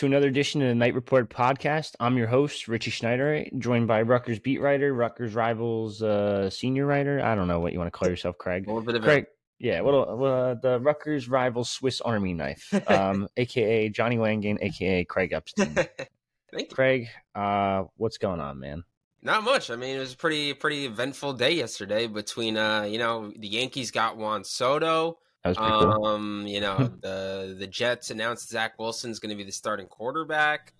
To another edition of the Knight Report podcast. I'm your host, Richie Schneider, joined by Rutgers beat writer, Rutgers Rivals uh, senior writer. I don't know what you want to call yourself, Craig. A little bit of Craig, yeah, well, well, the Rutgers rival Swiss Army knife, um, aka Johnny Wangan, aka Craig Epstein. Thank you. Craig, uh, what's going on, man? Not much. I mean, it was a pretty pretty eventful day yesterday between uh, you know, the Yankees got Juan Soto. That was pretty cool. Um, you know, the the Jets announced Zach Wilson's going to be the starting quarterback.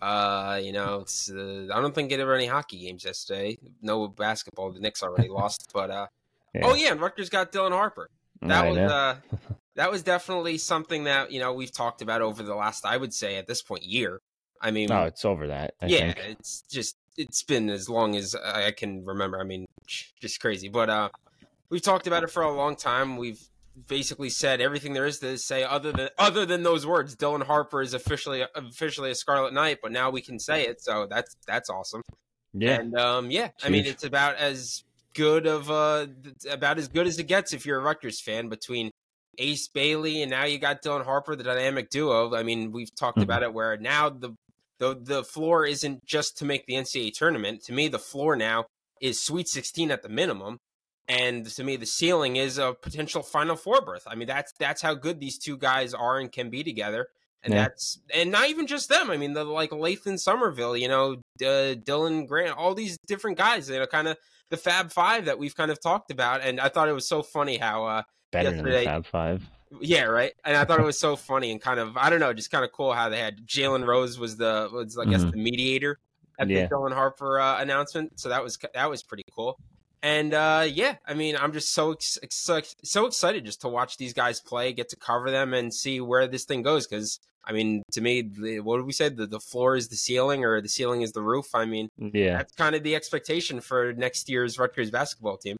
Uh, you know, it's uh, I don't think there were any hockey games yesterday. No basketball. The Knicks already lost, but uh, Yeah. oh yeah, and Rutgers got Dylan Harper. That I was uh, that was definitely something that you know we've talked about over the last I would say at this point year. I mean, oh, it's over that. I yeah, think. it's just it's been as long as I can remember. I mean, just crazy. But uh, we've talked about it for a long time. We've basically said everything there is to say other than other than those words. Dylan Harper is officially officially a Scarlet Knight, but now we can say it, so that's that's awesome. Yeah, And um, yeah, I mean, it's about as good of uh about as good as it gets if you're a Rutgers fan between Ace Bailey and now you got Dylan Harper, the dynamic duo. I mean, we've talked Mhm. about it where now the the the floor isn't just to make the NCAA tournament. To me, the floor now is Sweet 16 at the minimum. And to me, the ceiling is a potential Final Four berth. I mean, that's that's how good these two guys are and can be together. And Yeah. that's and not even just them. I mean, the like Lathan Sommerville, you know, uh, Dylan Grant, all these different guys. You know, kind of the Fab Five that we've kind of talked about. And I thought it was so funny how, uh, better than the yesterday- Fab Five. yeah, right. And I thought it was so funny and kind of I don't know, just kind of cool how they had Jalen Rose was the was I guess Mhm. the mediator at Yeah. the Dylan Harper uh, announcement. So that was that was pretty cool. And uh, yeah, I mean, I'm just so ex- ex- so excited just to watch these guys play, get to cover them, and see where this thing goes. Because I mean, to me, the, what did we say? The the floor is the ceiling, or the ceiling is the roof. I mean, Yeah, that's kind of the expectation for next year's Rutgers basketball team.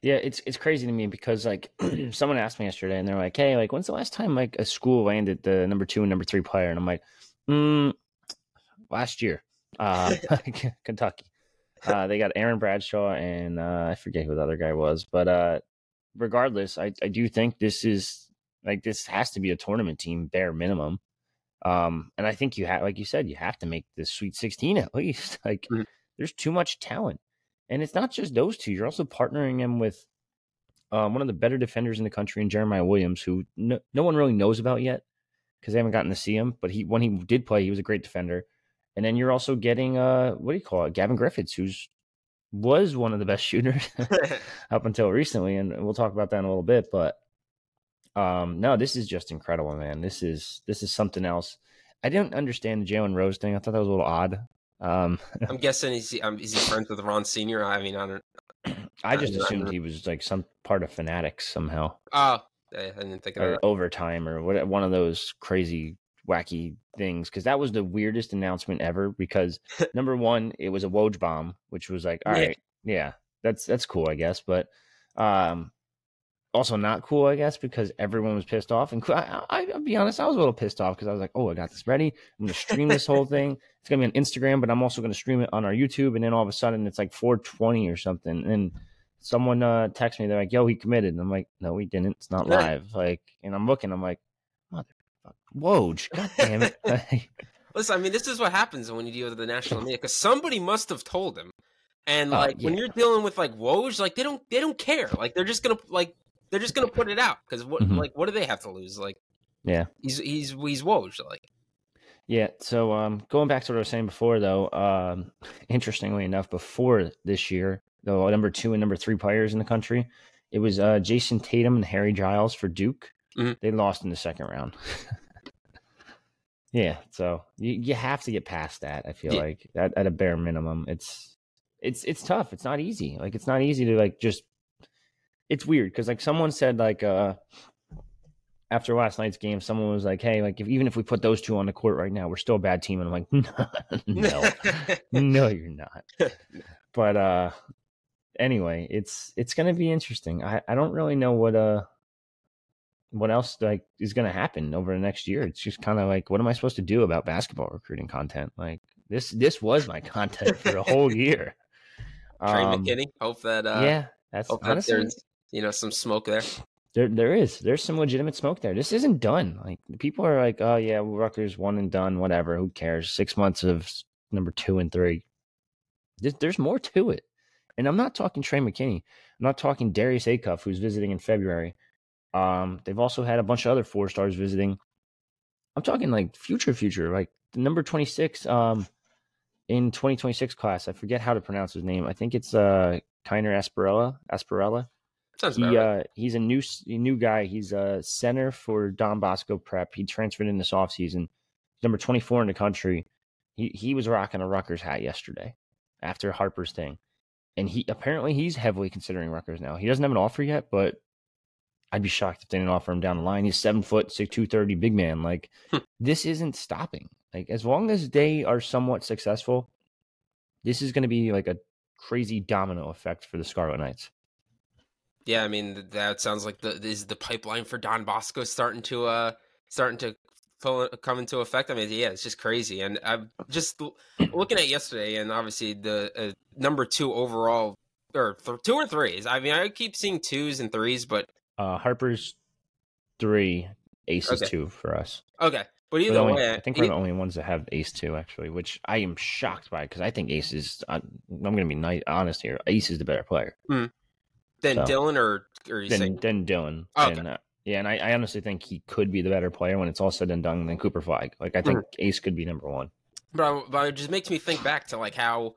Yeah, it's it's crazy to me because like someone asked me yesterday and they're like, "Hey, like when's the last time like a school landed the number two and number three player?" And I'm like, mm, "Last year, uh, Kentucky. Uh, they got Aaron Bradshaw and uh, I forget who the other guy was, but uh, regardless, I I do think this is like this has to be a tournament team bare minimum. Um, and I think you have, like you said, you have to make the Sweet 16 at least. Like, Mhm. there's too much talent. And it's not just those two. You're also partnering him with um, one of the better defenders in the country, in Jeremiah Williams, who no, no one really knows about yet because they haven't gotten to see him. But he, when he did play, he was a great defender. And then you're also getting, uh, what do you call it, Gavin Griffiths, who's was one of the best shooters up until recently, and we'll talk about that in a little bit. But um, no, this is just incredible, man. This is this is something else. I didn't understand the Jalen Rose thing. I thought that was a little odd. Um, I'm guessing is he, um, is he friends with Ron Senior? I mean, I don't. I just I assumed he was like some part of Fanatics somehow. Oh, I didn't think of or that. overtime or what one of those crazy wacky things because that was the weirdest announcement ever because number one it was a woj bomb which was like all right, Yeah. yeah. that's that's cool i guess but um also not cool i guess because everyone was pissed off and I, I, i'll be honest i was a little pissed off because i was like oh i got this ready i'm gonna stream this whole thing it's gonna be on instagram but i'm also gonna stream it on our youtube and then all of a sudden it's like 420 or something and someone uh texted me they're like yo he committed and i'm like no he didn't it's not live like and i'm looking i'm like woj god damn it Listen, I mean, this is what happens when you deal with the national media because somebody must have told him. And Oh, like when yeah. you're dealing with like Woj, like they don't they don't care. Like they're just gonna like they're just gonna put it out because what Mhm. like what do they have to lose? Like yeah he's he's he's Woj. Like Yeah. So um, going back to what I was saying before, though, um, interestingly enough, before this year, the number two and number three players in the country, it was uh, Jayson Tatum and Harry Giles for Duke. Mhm. They lost in the second round. yeah. So you, you have to get past that. I feel Yeah. like at, at a bare minimum, it's it's it's tough. It's not easy. Like it's not easy to like just it's weird because like someone said like uh after last night's game, someone was like, "Hey, like if, even if we put those two on the court right now, we're still a bad team." And I'm like, "No, no, no, you're not." But uh, anyway, it's it's gonna be interesting. I I don't really know what uh what else like is gonna happen over the next year. It's just kind of like, what am I supposed to do about basketball recruiting content? Like this this was my content for a whole year. Trey Um, McKenney. Hope that uh, yeah, that's hope that there's you know some smoke there. there there is there's some legitimate smoke there. This isn't done. Like people are like, oh yeah, Rutgers one and done, whatever. Who cares? Six months of number two and three. There's, there's more to it, and I'm not talking Trey McKenney. I'm not talking Darius Acuff, who's visiting in February. Um, they've also had a bunch of other four stars visiting. I'm talking like future, future, like the number 26 um in 2026 class. I forget how to pronounce his name. I think it's uh Kiner Asperella. Asperella Sounds he right. uh he's a new new guy. He's a center for Don Bosco Prep. He transferred in this offseason. Number 24 in the country. He he was rocking a Rutgers hat yesterday after Harper's thing. And he apparently he's heavily considering Rutgers now. He doesn't have an offer yet, but I'd be shocked if they didn't offer him down the line. He's seven foot six two thirty big man. Like Hmm. this isn't stopping. Like as long as they are somewhat successful, this is gonna be like a crazy domino effect for the Scarlet Knights. Yeah, I mean that sounds like the is the pipeline for Don Bosco starting to uh starting to full, come into effect. I mean, yeah, it's just crazy. And I'm just looking at yesterday, and obviously the uh, number two overall or th- two or threes. I mean, I keep seeing twos and threes, but Uh, Harper's three, Ace is Okay. two for us. okay. But either the only- way, I think we're the only ones that have Ace two actually, which I am shocked by because I think Ace is. uh, I'm going to be nice, honest here. Ace is the better player then so- Dylan or or you than saying than Dylan. Oh, Okay. And, uh, yeah, and I, I honestly think he could be the better player when it's all said and done than Cooper Flagg. Like I think Mm-hmm. Ace could be number one. But, I- but it just makes me think back to like how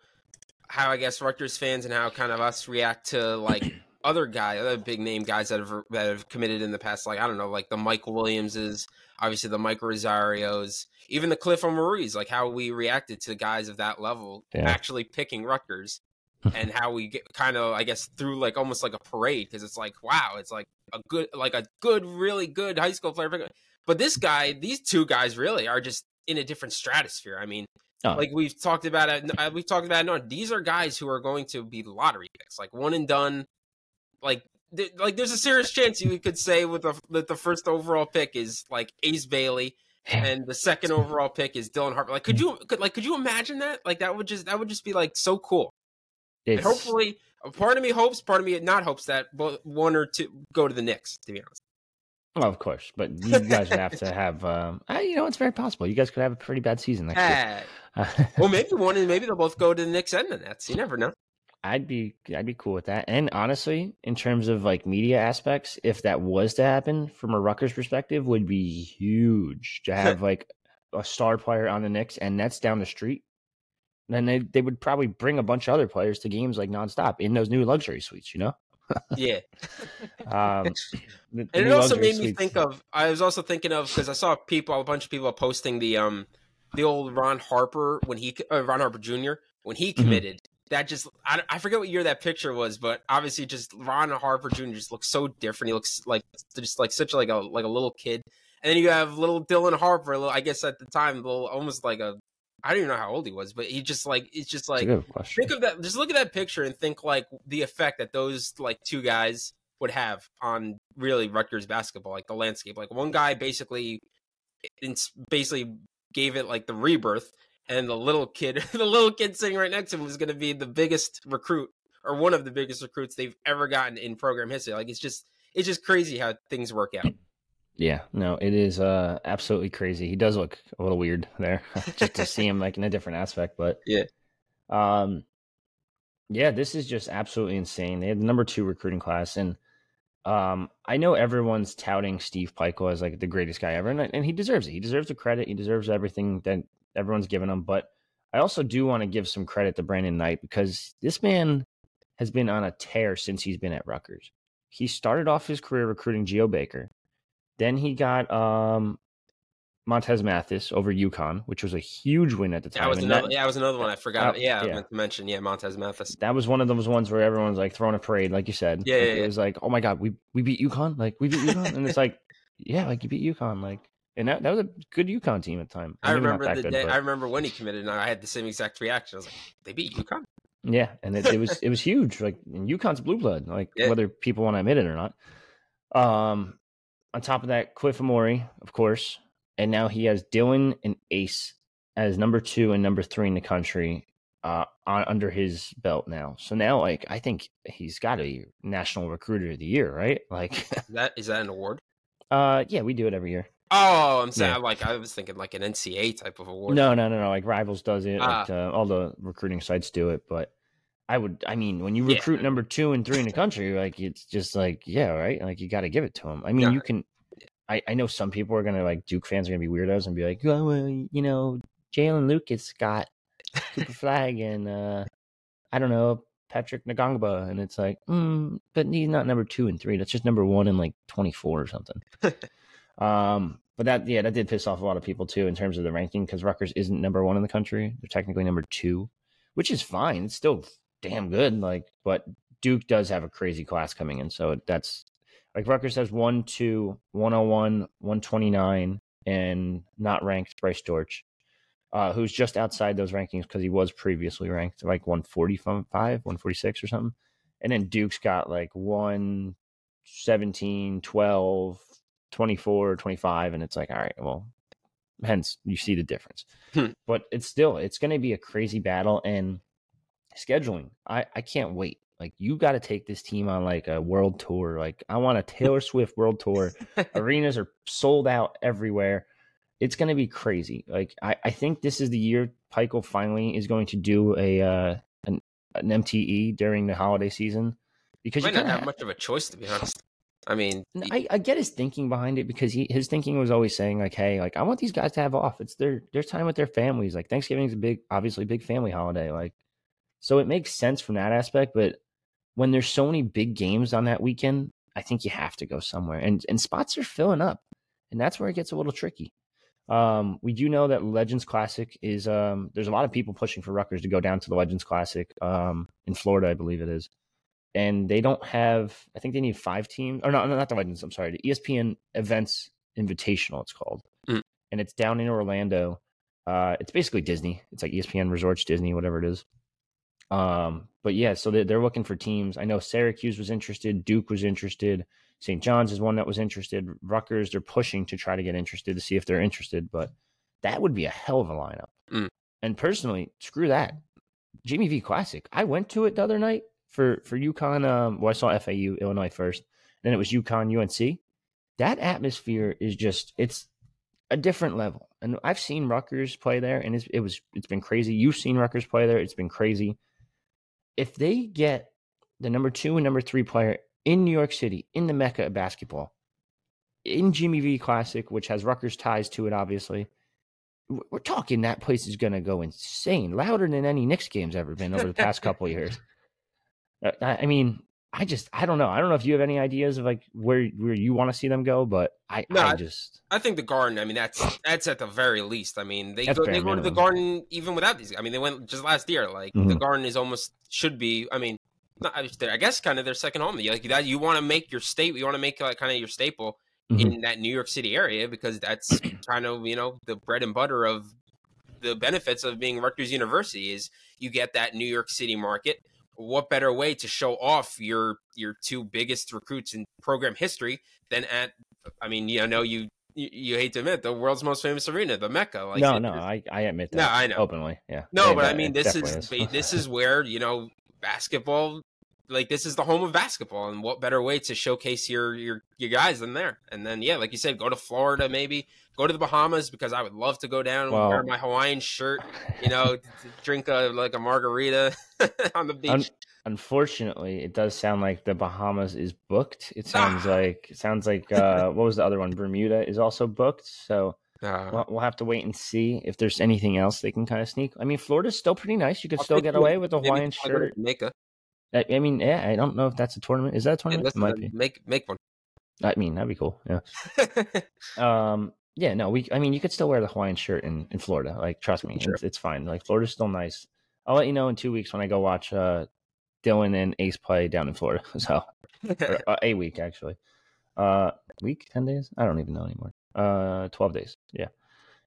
how I guess Rutgers fans and how kind of us react to like other guy, other big name guys that have that have committed in the past. Like I don't know, like the Michael Williamses, obviously the Mike Rosarios, even the Cliff Omoruyis. Like how we reacted to guys of that level Yeah. actually picking Rutgers. and how we get kind of, I guess, through like almost like a parade because it's like, wow, it's like a good, like a good, really good high school player. But this guy, these two guys, really are just in a different stratosphere. I mean, Oh. like we've talked about it, we've talked about it. No, these are guys who are going to be lottery picks, like one and done. Like, th- like there's a serious chance you could say with the that the first overall pick is like Ace Bailey, and the second overall pick is Dylan Harper. Like, could you could like could you imagine that? Like, that would just that would just be like so cool. And hopefully, a part of me hopes, part of me not hopes that both one or two go to the Knicks. To be honest, well, of course, but you guys would have to have. Um, uh, you know, it's very possible. You guys could have a pretty bad season next year. Ah, well, maybe one and maybe they'll both go to the Knicks and the Nets. You never know. I'd be I'd be cool with that. And honestly, in terms of like media aspects, if that was to happen from a Rutgers perspective, would be huge to have like a star player on the Knicks and Nets down the street. Then they they would probably bring a bunch of other players to games like nonstop in those new luxury suites, you know. Yeah, Um, the- the and it also made me suites- think of. I was also thinking of because I saw people, a bunch of people posting the um the old Ron Harper when he uh, Ron Harper Jr. when he Mm-hmm. That just I, I forget what year that picture was, but obviously just Ron Harper Jr. just looks so different. He looks like just like such like a like a little kid. And then you have little Dylan Harper. little- I guess at the time, little almost like a I don't even know how old he was, but he just like it's just like question. think of that just look at that picture and think like the effect that those like two guys would have on really Rutgers basketball like the landscape like one guy basically it's basically gave it like the rebirth and the little kid the little kid sitting right next to him was going to be the biggest recruit or one of the biggest recruits they've ever gotten in program history like it's just it's just crazy how things work out Yeah, no, it is uh absolutely crazy. He does look a little weird there, just to see him like in a different aspect. But Yeah. um, yeah, this is just absolutely insane. They had the number two recruiting class, and um, I know everyone's touting Steve Pikiell as like the greatest guy ever, and, and he deserves it. He deserves the credit. He deserves everything that everyone's giving him. But I also do want to give some credit to Brandin Knight because this man has been on a tear since he's been at Rutgers. He started off his career recruiting Geo Baker. Then he got um Montez Mathis over UConn, which was a huge win at the time. That was and another. that, yeah, that was another one I forgot. Uh, yeah, I yeah. meant to mention. Yeah, Montez Mathis. that was one of those ones where everyone's like throwing a parade, like you said. Yeah, Like, yeah, It yeah. was like, oh my god, we we beat UConn, like we beat UConn, and it's like, yeah, like you beat UConn, like, and that, that was a good UConn team at the time. I remember the good, day. but- I remember when he committed, and I had the same exact reaction. I was like, "They beat UConn." Yeah, and it, it was it was huge. Like and UConn's blue blood, like Yeah. whether people want to admit it or not. Um, on top of that, Cliff Omoruyi, of course, and now he has Dylan and Ace as number two and number three in the country uh, on, under his belt now. So now, like, I think he's got to be National Recruiter of the Year, right? Like, Is that is that an award? uh, yeah, we do it every year. Oh, I'm saying Yeah. like I was thinking like an NCA type of award. No, no, no, no. Like Rivals does it. Ah. Like uh, all the recruiting sites do it. But I would, I mean, when you Yeah. recruit number two and three in the country, like it's just like, yeah, right. Like you got to give it to them. I mean, Yeah. you can. I, I know some people are gonna like Duke fans are gonna be weirdos and be like, oh, well, you know, Jalen Lucas got Cooper Flagg and uh, I don't know Patrick Ngongba, and it's like, mm, but he's not number two and three. That's just number one and like twenty four or something. Um, but that yeah, that did piss off a lot of people too in terms of the ranking because Rutgers isn't number one in the country; they're technically number two, which is fine. It's still damn good. Like, but Duke does have a crazy class coming in, so that's like Rutgers has one, two, 101, 129, and not ranked Bryce Dortch, uh, who's just outside those rankings because he was previously ranked like 145, 146 or something. And then Duke's got like 117, 12, 24, or 25. And it's like, all right, well, hence you see the difference. Hmm. But it's still, it's going to be a crazy battle. And scheduling, I, I can't wait. Like, you got to take this team on like a world tour. Like, I want a Taylor Swift world tour. Arenas are sold out everywhere. It's going to be crazy. Like, I, I think this is the year Pikiell finally is going to do a, uh, an, an MTE during the holiday season because Might you not kinda have much of a choice to be honest. I mean, I, I get his thinking behind it because he his thinking was always saying like, hey, like I want these guys to have off. It's their their time with their families. Like Thanksgiving is a big, obviously big family holiday. Like, so it makes sense from that aspect. But when there's so many big games on that weekend, I think you have to go somewhere, and and spots are filling up, and that's where it gets a little tricky. Um, we do know that Legends Classic is um, there's a lot of people pushing for Rutgers to go down to the Legends Classic um, in Florida, I believe it is and they don't have i think they need five teams or not not the legends i'm sorry the espn events invitational it's called. Mm. and it's down in orlando. Uh it's basically disney. It's like espn resorts disney whatever it is. Um but yeah so they're, they're looking for teams. I know syracuse was interested duke was interested st john's is one that was interested Rutgers they're pushing to try to get interested to see if they're interested but that would be a hell of a lineup. Mm. and personally screw that. Jimmy v classic i went to it the other night for for UConn. Um, well, I saw FAU Illinois first, then it was UConn UNC. That atmosphere is just it's a different level. And I've seen Rutgers play there, and it was it's been crazy. You've seen Rutgers play there; it's been crazy. If they get the number two and number three player in New York City, in the mecca of basketball, in Jimmy V Classic, which has Rutgers ties to it, obviously. We're talking that place is going to go insane, louder than any Knicks game's ever been over the past couple years. Uh, I I mean, I just I don't know. I don't know if you have any ideas of like where where you want to see them go, but I No, I just I think the Garden. I mean, that's that's at the very least. I mean, they go, they go to the. Garden even without these. I mean, they went just last year. Like the Mhm. Garden is almost should be. I mean, not, I guess kind of their second home. Like that, you want to make your state. You want to make like kind of your staple Mhm. in that New York City area because that's kind of you know the bread and butter of the benefits of being Rutgers University is you get that New York City market. What better way to show off your your two biggest recruits in program history than at? I mean, you know, you you, you hate to admit the world's most famous arena, the Mecca. Like no no I, I admit that No, I know. openly yeah no, but I mean, this definitely is, this is where you know basketball. Like this is the home of basketball, and what better way to showcase your your your guys than there? And then yeah, like you said, go to Florida, maybe go to the Bahamas because I would love to go down and wear my Hawaiian shirt, you know, drink a like a margarita on the beach. Un- unfortunately it does sound like the Bahamas is booked it sounds Ah. like it sounds like uh what was the other one Bermuda is also booked so Uh, we'll, we'll have to wait and see if there's anything else they can kind of sneak I mean Florida's still pretty nice you could I'll still get away with a Hawaiian I'll go to shirt Jamaica. I, I mean yeah I don't know if that's a tournament is that a tournament it might be make make one. I mean that'd be cool yeah Um, Yeah, no, we. I mean, you could still wear the Hawaiian shirt in, in Florida. Like, trust me, Sure. it's, it's fine. Like, Florida's still nice. I'll let you know in two weeks when I go watch uh, Dylan and Ace play down in Florida. So, or, uh, a week actually. Uh, week, ten days? I don't even know anymore. Uh, twelve days. Yeah,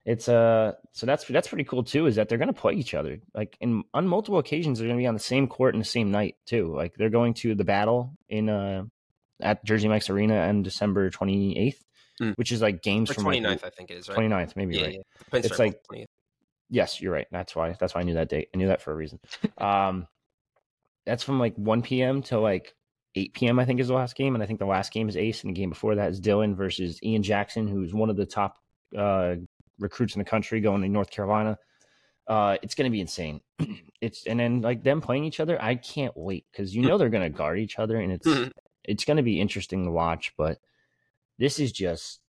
it's uh. So that's that's pretty cool too. Is that they're gonna play each other like in on multiple occasions. They're gonna be on the same court in the same night too. Like they're going to the battle in uh at Jersey Mike's Arena on December twenty eighth, Mm. which is like games Or from 29th, like, I think it is, right? 29th, maybe yeah, right. yeah. It's like- 20th. Yes, you're right. That's why. That's why I knew that date. I knew that for a reason. Um, that's from like 1 p.m. to like 8 p.m. I think is the last game, and I think the last game is Ace, and the game before that is Dylan versus Ian Jackson, who's one of the top uh, recruits in the country going to North Carolina. Uh, it's going to be insane. it's and then like them playing each other. I can't wait because you know they're going to guard each other, and it's Mhm. it's going to be interesting to watch. But this is just.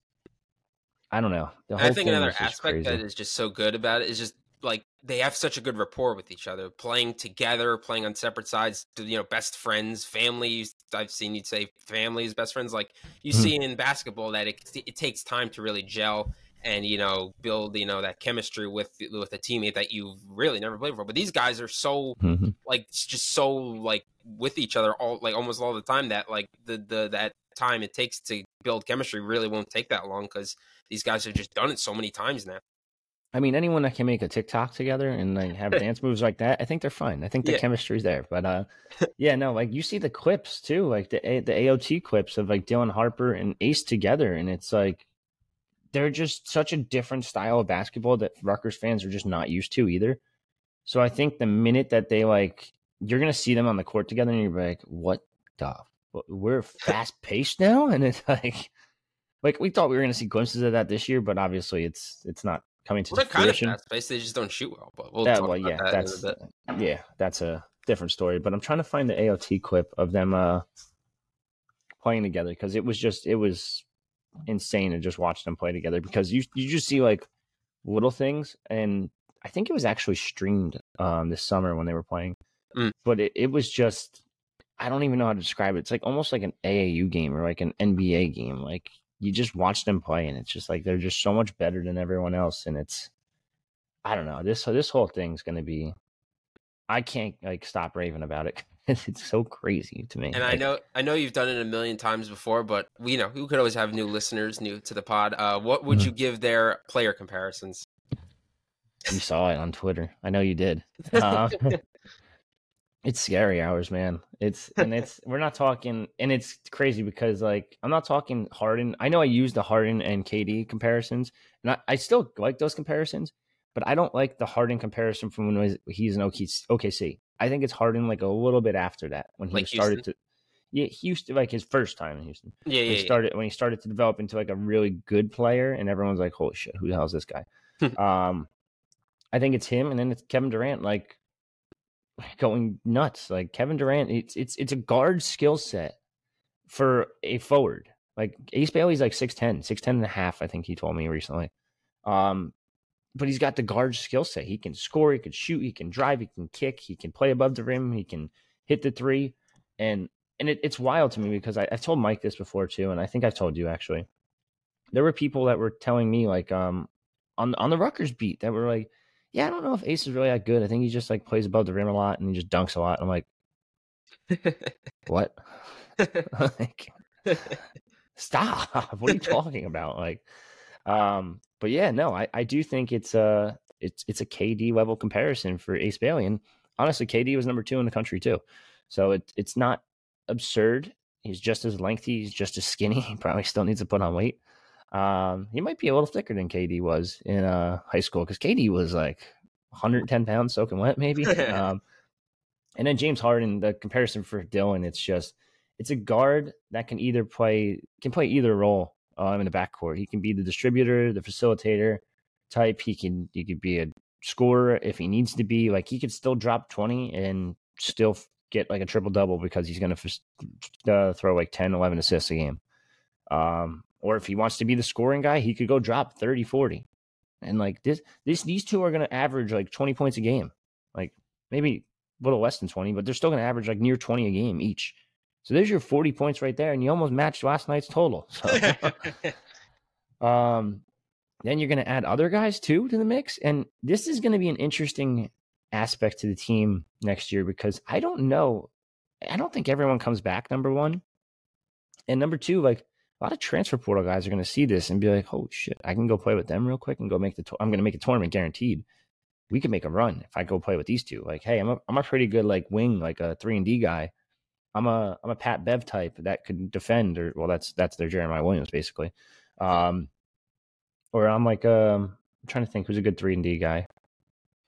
I don't know. The whole I think another aspect that is just so good about it is just like they have such a good rapport with each other, playing together, playing on separate sides. You know, best friends, families. I've seen you say families, best friends. Like you Mhm. see in basketball that it it takes time to really gel and you know build you know that chemistry with with a teammate that you've really never played before. But these guys are so Mhm. like just so like with each other all like almost all the time that like the the that time it takes to build chemistry really won't take that long because these guys have just done it so many times now. I mean, anyone that can make a TikTok together and like have dance moves like that, I think they're fine. I think the Yeah. chemistry's there. But uh, yeah, no, like you see the clips too, like the A- the AOT clips of like Dylan Harper and Ace together, and it's like they're just such a different style of basketball that Rutgers fans are just not used to either. So I think the minute that they like, you're gonna see them on the court together, and you're like, what the? We're fast paced now, and it's like. Like we thought we were going to see glimpses of that this year, but obviously it's it's not coming to Well, they're kind of fruition. fast paced. They just don't shoot well. But we'll Yeah, talk well, yeah, that that's in a bit. yeah, that's a different story. But I'm trying to find the AOT clip of them uh playing together because it was just it was insane to just watch them play together because you you just see like little things and I think it was actually streamed um this summer when they were playing, Mm. but it, it was just I don't even know how to describe it. It's like almost like an AAU game or like an NBA game. Like you just watch them play and it's just like they're just so much better than everyone else and it's I don't know. This this whole thing's going to be I can't like stop raving about it. it's so crazy to me. And I know, I know you've done it a million times before, but we you know we could always have new listeners, new to the pod. Uh, what would Mhm. you give their player comparisons? you saw it on Twitter. I know you did. Uh, it's scary hours, man. It's and it's we're not talking and it's crazy because like I'm not talking Harden. I know I used the Harden and KD comparisons, and I, I still like those comparisons, but I don't like the Harden comparison from when he's in OKC. I think it's Harden like a little bit after that when he Like started Houston? to. Yeah, Houston, like his first time in Houston. Yeah, yeah, he yeah. started when he started to develop into like a really good player, and everyone's like, "Holy shit, who the hell is this guy?" um, I think it's him, and then it's Kevin Durant, like going nuts. Like Kevin Durant, it's it's it's a guard skill set for a forward. Like Ace Bailey's like 6'10", 6'10 and a half, I think he told me recently. Um, but he's got the guard skill set. He can score, he can shoot, he can drive, he can kick, he can play above the rim, he can hit the three, and and it, it's wild to me because I, I've told Mike this before too, and I think I've told you actually. There were people that were telling me like um on on the Rutgers beat that were like, yeah, I don't know if Ace is really that good. I think he just like plays above the rim a lot and he just dunks a lot. I'm like, what? like, stop. What are you talking about? Like, um, but yeah, no, I, I do think it's a it's it's a KD level comparison for Ace Bailey, and honestly, KD was number two in the country too, so it it's not absurd. He's just as lengthy, he's just as skinny. He probably still needs to put on weight. Um, he might be a little thicker than KD was in uh high school because KD was like 110 pounds soaking wet, maybe. um, and then James Harden, the comparison for Dylan, it's just it's a guard that can either play can play either role um, in the backcourt. He can be the distributor, the facilitator type. He can he could be a scorer if he needs to be. Like he could still drop twenty and still get like a triple double because he's going to uh, throw like 10, 11 assists a game. Um, or if he wants to be the scoring guy, he could go drop 30, 40. And like this, this these two are going to average like 20 points a game. Like maybe a little less than 20, but they're still going to average like near 20 a game each. So there's your 40 points right there, and you almost matched last night's total. So, um, then you're going to add other guys too to the mix. And this is going to be an interesting aspect to the team next year because I don't know. I don't think everyone comes back, number one. And number two, like a lot of transfer portal guys are going to see this and be like, oh shit, I can go play with them real quick and go make the, to- I'm going to make a tournament guaranteed. We can make a run if I go play with these two. Like, hey, I'm a, I'm a pretty good like wing, like a three and D guy. I'm a, I'm a Pat Bev type that can defend or, well, that's, that's their Jeremiah Williams basically. Um, or I'm like, um, I'm trying to think who's a good three and D guy.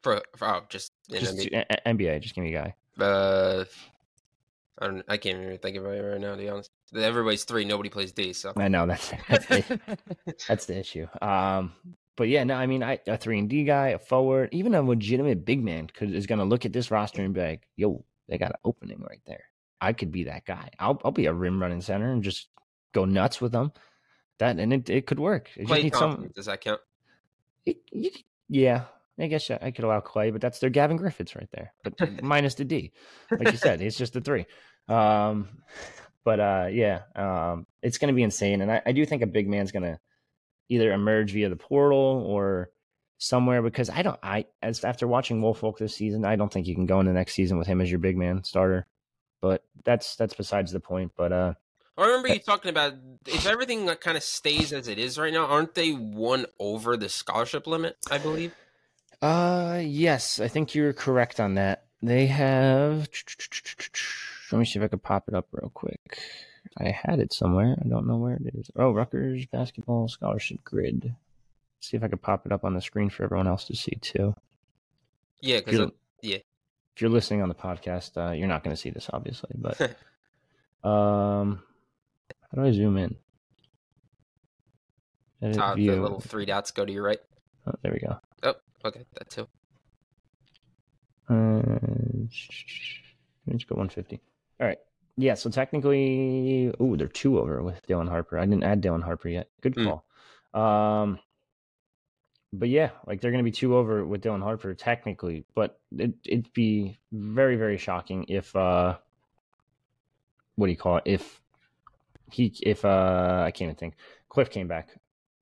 For, for oh, just, Just NBA. NBA, just give me a guy. Uh, I don't. I can't even think about it right now. To be honest, everybody's three. Nobody plays D. So I know that's that's the, that's the issue. Um, but yeah, no, I mean, I, a three and D guy, a forward, even a legitimate big man could is going to look at this roster and be like, "Yo, they got an opening right there. I could be that guy. I'll I'll be a rim running center and just go nuts with them. That and it it could work. It just play some. Does that count? it- you yeah, I guess I could allow Clay, but that's their Gavin Griffiths right there, but minus the D. Like you said, it's just a three. Um, but uh, yeah, um, it's going to be insane, and I, I do think a big man's going to either emerge via the portal or somewhere because I don't. I as after watching Woolfolk this season, I don't think you can go into next season with him as your big man starter. But that's that's besides the point. But uh, I remember you talking about if everything kind of stays as it is right now. Aren't they one over the scholarship limit? I believe. Uh, yes, I think you're correct on that. They have. Let me see if I could pop it up real quick. I had it somewhere. I don't know where it is. Oh, Rutgers basketball scholarship grid. see if I could pop it up on the screen for everyone else to see too. Yeah, because yeah. If you're listening on the podcast, uh, you're not going to see this, obviously. But um, how do I zoom in? Edit top, the little three dots go to your right. Oh, there we go. Oh, okay, that too. Uh, let's go 150. All right. Yeah, so technically, oh, they're two over with Dylan Harper. I didn't add Dylan Harper yet. Good Mm. call. Um, but yeah, like they're going to be two over with Dylan Harper technically, but it, it'd be very, very shocking if, uh, what do you call it? If he, if, uh, I can't even think. Cliff came back.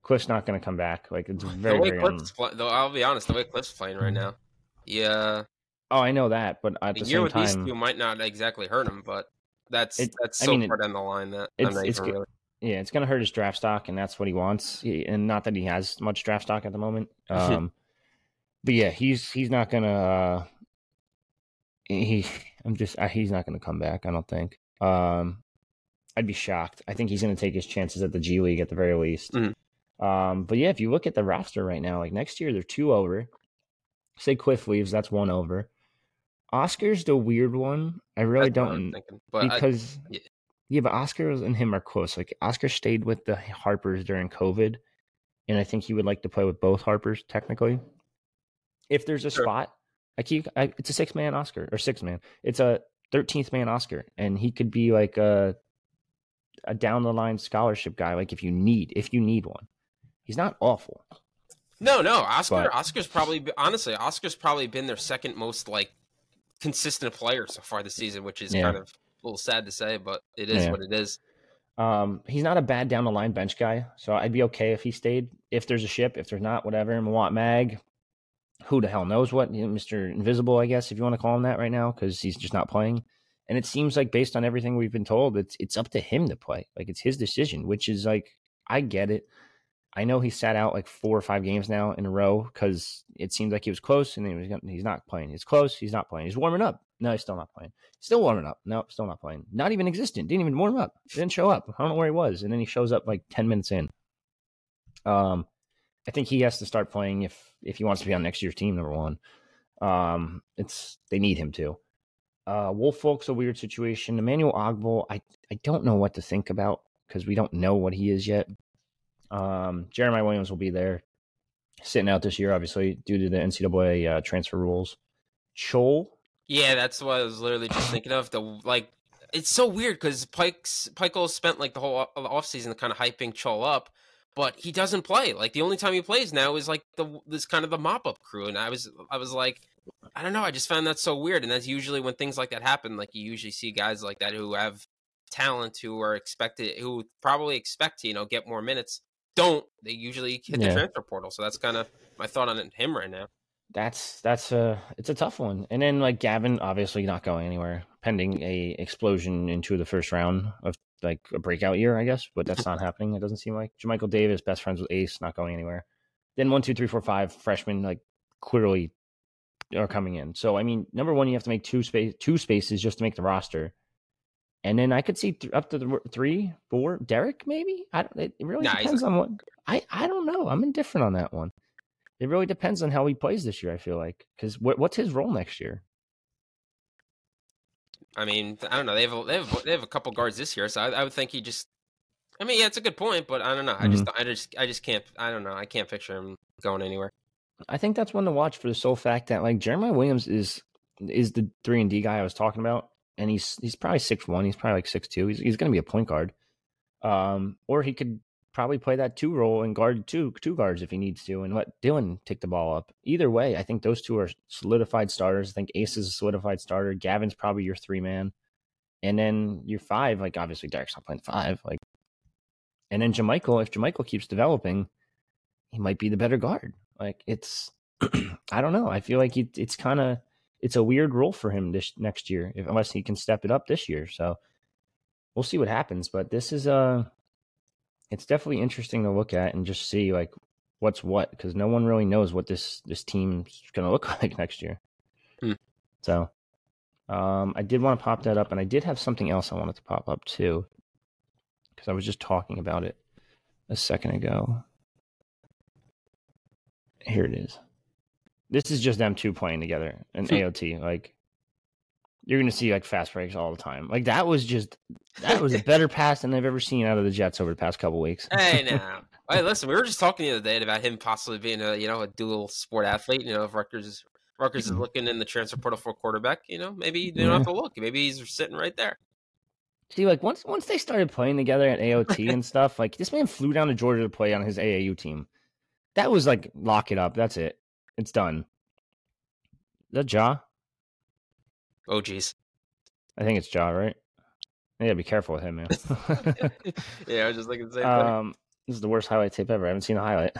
Cliff's not going to come back. Like it's very, the way very. un- Cliff's play, though, I'll be honest. The way Cliff's playing right now, yeah, oh, I know that, but at a the year with time, these two might not exactly hurt him, but that's It- that's I so mean, it- far down the line that it's- it's really. Yeah, it's going to hurt his draft stock, and that's what he wants. He- And not that he has much draft stock at the moment. Um, but yeah, he's he's not going to. Uh, he, I'm just uh, he's not going to come back. I don't think. Um, I'd be shocked. I think he's going to take his chances at the G League at the very least. Mhm. Um, but yeah, if you look at the roster right now, like next year they're two over. Say Cliff leaves, that's one over. Oscar's the weird one. I really That's don't but I- because yeah. Yeah. but Oscar and him are close. Like Oscar stayed with the Harpers during COVID, and I think he would like to play with both Harpers technically. If there's a Sure. spot, I keep I, it's a six man Oscar or six man. It's a thirteenth man Oscar, and he could be like a a down the line scholarship guy. Like if you need if you need one, he's not awful. No, no, Oscar. But- Oscar's probably honestly, Oscar's probably been their second most like consistent player so far this season, which is Yeah. kind of a little sad to say, but it is Yeah. what it is. Um, he's not a bad down the line bench guy, so I'd be okay if he stayed. If there's a ship, if there's not, whatever. Mawot Mag, who the hell knows what Mister Invisible, I guess if you want to call him that right now, because he's just not playing. And it seems like based on everything we've been told, it's it's up to him to play. Like it's his decision, which is like I get it. I know he sat out like four or five games now in a row because it seemed like he was close and then he was gonna- he's not playing. He's close. He's not playing. He's warming up. No, he's still not playing. Still warming up. No, still not playing. Not even existent. Didn't even warm up. Didn't show up. I don't know where he was. And then he shows up like ten minutes in. Um, I think he has to start playing if if he wants to be on next year's team. Number one, um, it's they need him to. Uh, Woolfolk's a weird situation. Emmanuel Ogbo, I I don't know what to think about because we don't know what he is yet. Um, Jeremiah Williams will be there, sitting out this year, obviously due to the NCAA uh, transfer rules. Chol, Yeah, that's what I was literally just thinking of. The like, it's so weird because Pike's Pikiell spent like the whole offseason kind of hyping Chol up, but he doesn't play. Like the only time he plays now is like the this kind of the mop up crew, and I was I was like, I don't know, I just found that so weird. And that's usually when things like that happen. Like you usually see guys like that who have talent, who are expected, who probably expect to you know get more minutes. Don't, they usually hit the Yeah. transfer portal. So that's kind of my thought on it- him right now. That's that's a it's a tough one. And then like Gavin, obviously not going anywhere, pending a explosion into the first round of like a breakout year, I guess. But that's not happening. It doesn't seem like Jamichael Davis, best friends with Ace, not going anywhere. Then one, two, three, four, five freshmen like clearly are coming in. So I mean, number one, you have to make two space two spaces just to make the roster. And then I could see th- up to the three, four. Derek, maybe. I don't. It really Nah, depends on what. I I don't know. I'm indifferent on that one. It really depends on how he plays this year. I feel like because what, what's his role next year? I mean, I don't know. They have a, they have they have a couple guards this year, so I, I would think he just. I mean, yeah, it's a good point, but I don't know. I just mm-hmm. I just I just can't. I don't know. I can't picture him going anywhere. I think that's one to watch for the sole fact that like Jeremiah Williams is is the three and D guy I was talking about, and he's he's probably six one. He's probably like six two. He's he's going to be a point guard, um, or he could probably play that two role and guard two two guards if he needs to, and let Dylan take the ball up. Either way, I think those two are solidified starters. I think Ace is a solidified starter. Gavin's probably your three man, and then your five. Like obviously Derek's not playing five. Like, and then Jamichael. If Jamichael keeps developing, he might be the better guard. Like it's, I don't know. I feel like it, it's kind of it's a weird role for him this next year, if, unless he can step it up this year. So we'll see what happens. But this is uh it's definitely interesting to look at and just see like what's what because no one really knows what this this team's going to look like next year. Hmm. So um, I did want to pop that up, and I did have something else I wanted to pop up too because I was just talking about it a second ago. Here it is. This is just them two playing together in. AOT. Like you're gonna see like fast breaks all the time. Like that was just that was a better pass than I've ever seen out of the Jets over the past couple weeks. Hey, now, hey, listen, we were just talking the other day about him possibly being a you know a dual sport athlete. You know, if Rutgers Rutgers is Mhm. looking in the transfer portal for a quarterback, you know, maybe you don't have to look. Maybe he's sitting right there. See, like once once they started playing together at AOT and stuff, like this man flew down to Georgia to play on his AAU team. That was like lock it up. That's it. It's done. Is that Ja? Oh, geez. I think it's Ja, right? You gotta be careful with him, man. yeah, I was just looking at the same thing. um, this is the worst highlight tape ever. I haven't seen a highlight.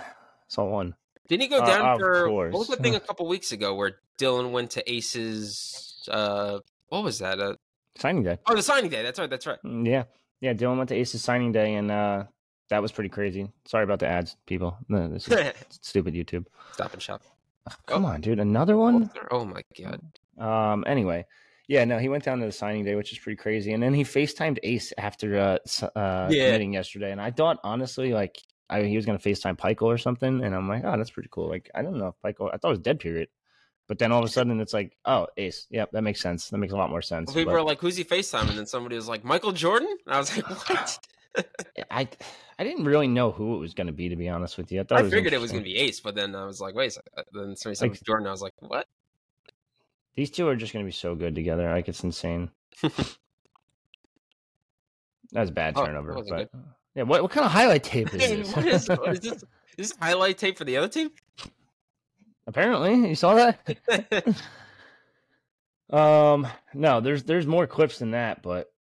Saw one. Didn't he go uh, down of for what was the thing a couple weeks ago where Dylan went to Aces? Uh, what was that? Uh, Signing day. oh, the signing day. That's right. That's right. Mm, Yeah. Yeah, Dylan went to Ace's signing day and uh that was pretty crazy. Sorry about the ads, people. No, this is stupid YouTube. Stop and shop. Come on, dude. Another one? Oh my god. Um. Anyway, yeah. No, he went down to the signing day, which is pretty crazy, and then he Facetimed Ace after uh, uh Yeah. committing yesterday, and I thought honestly, like, I, he was gonna Facetime Pikiell or something, and I'm like, oh, that's pretty cool. Like, I don't know if Pikiell. I thought it was dead period, but then all of a sudden it's like, oh, Ace. Yep, that makes sense. That makes a lot more sense. Well, people But were like, "Who's he FaceTime?" And then somebody was like, "Michael Jordan." And I was like, "What?" I I didn't really know who it was gonna be, to be honest with you. I, I it figured it was going to be Ace, but then I was like, "Wait." uh, Then somebody said Like- Jordan. I was like, "What?" These two are just going to be so good together. Like it's insane. That's a bad Oh, turnover. But yeah, what what kind of highlight tape is this? what is, what is this? Is this highlight tape for the other team? Apparently, you saw that. Um, no, there's there's more clips than that, but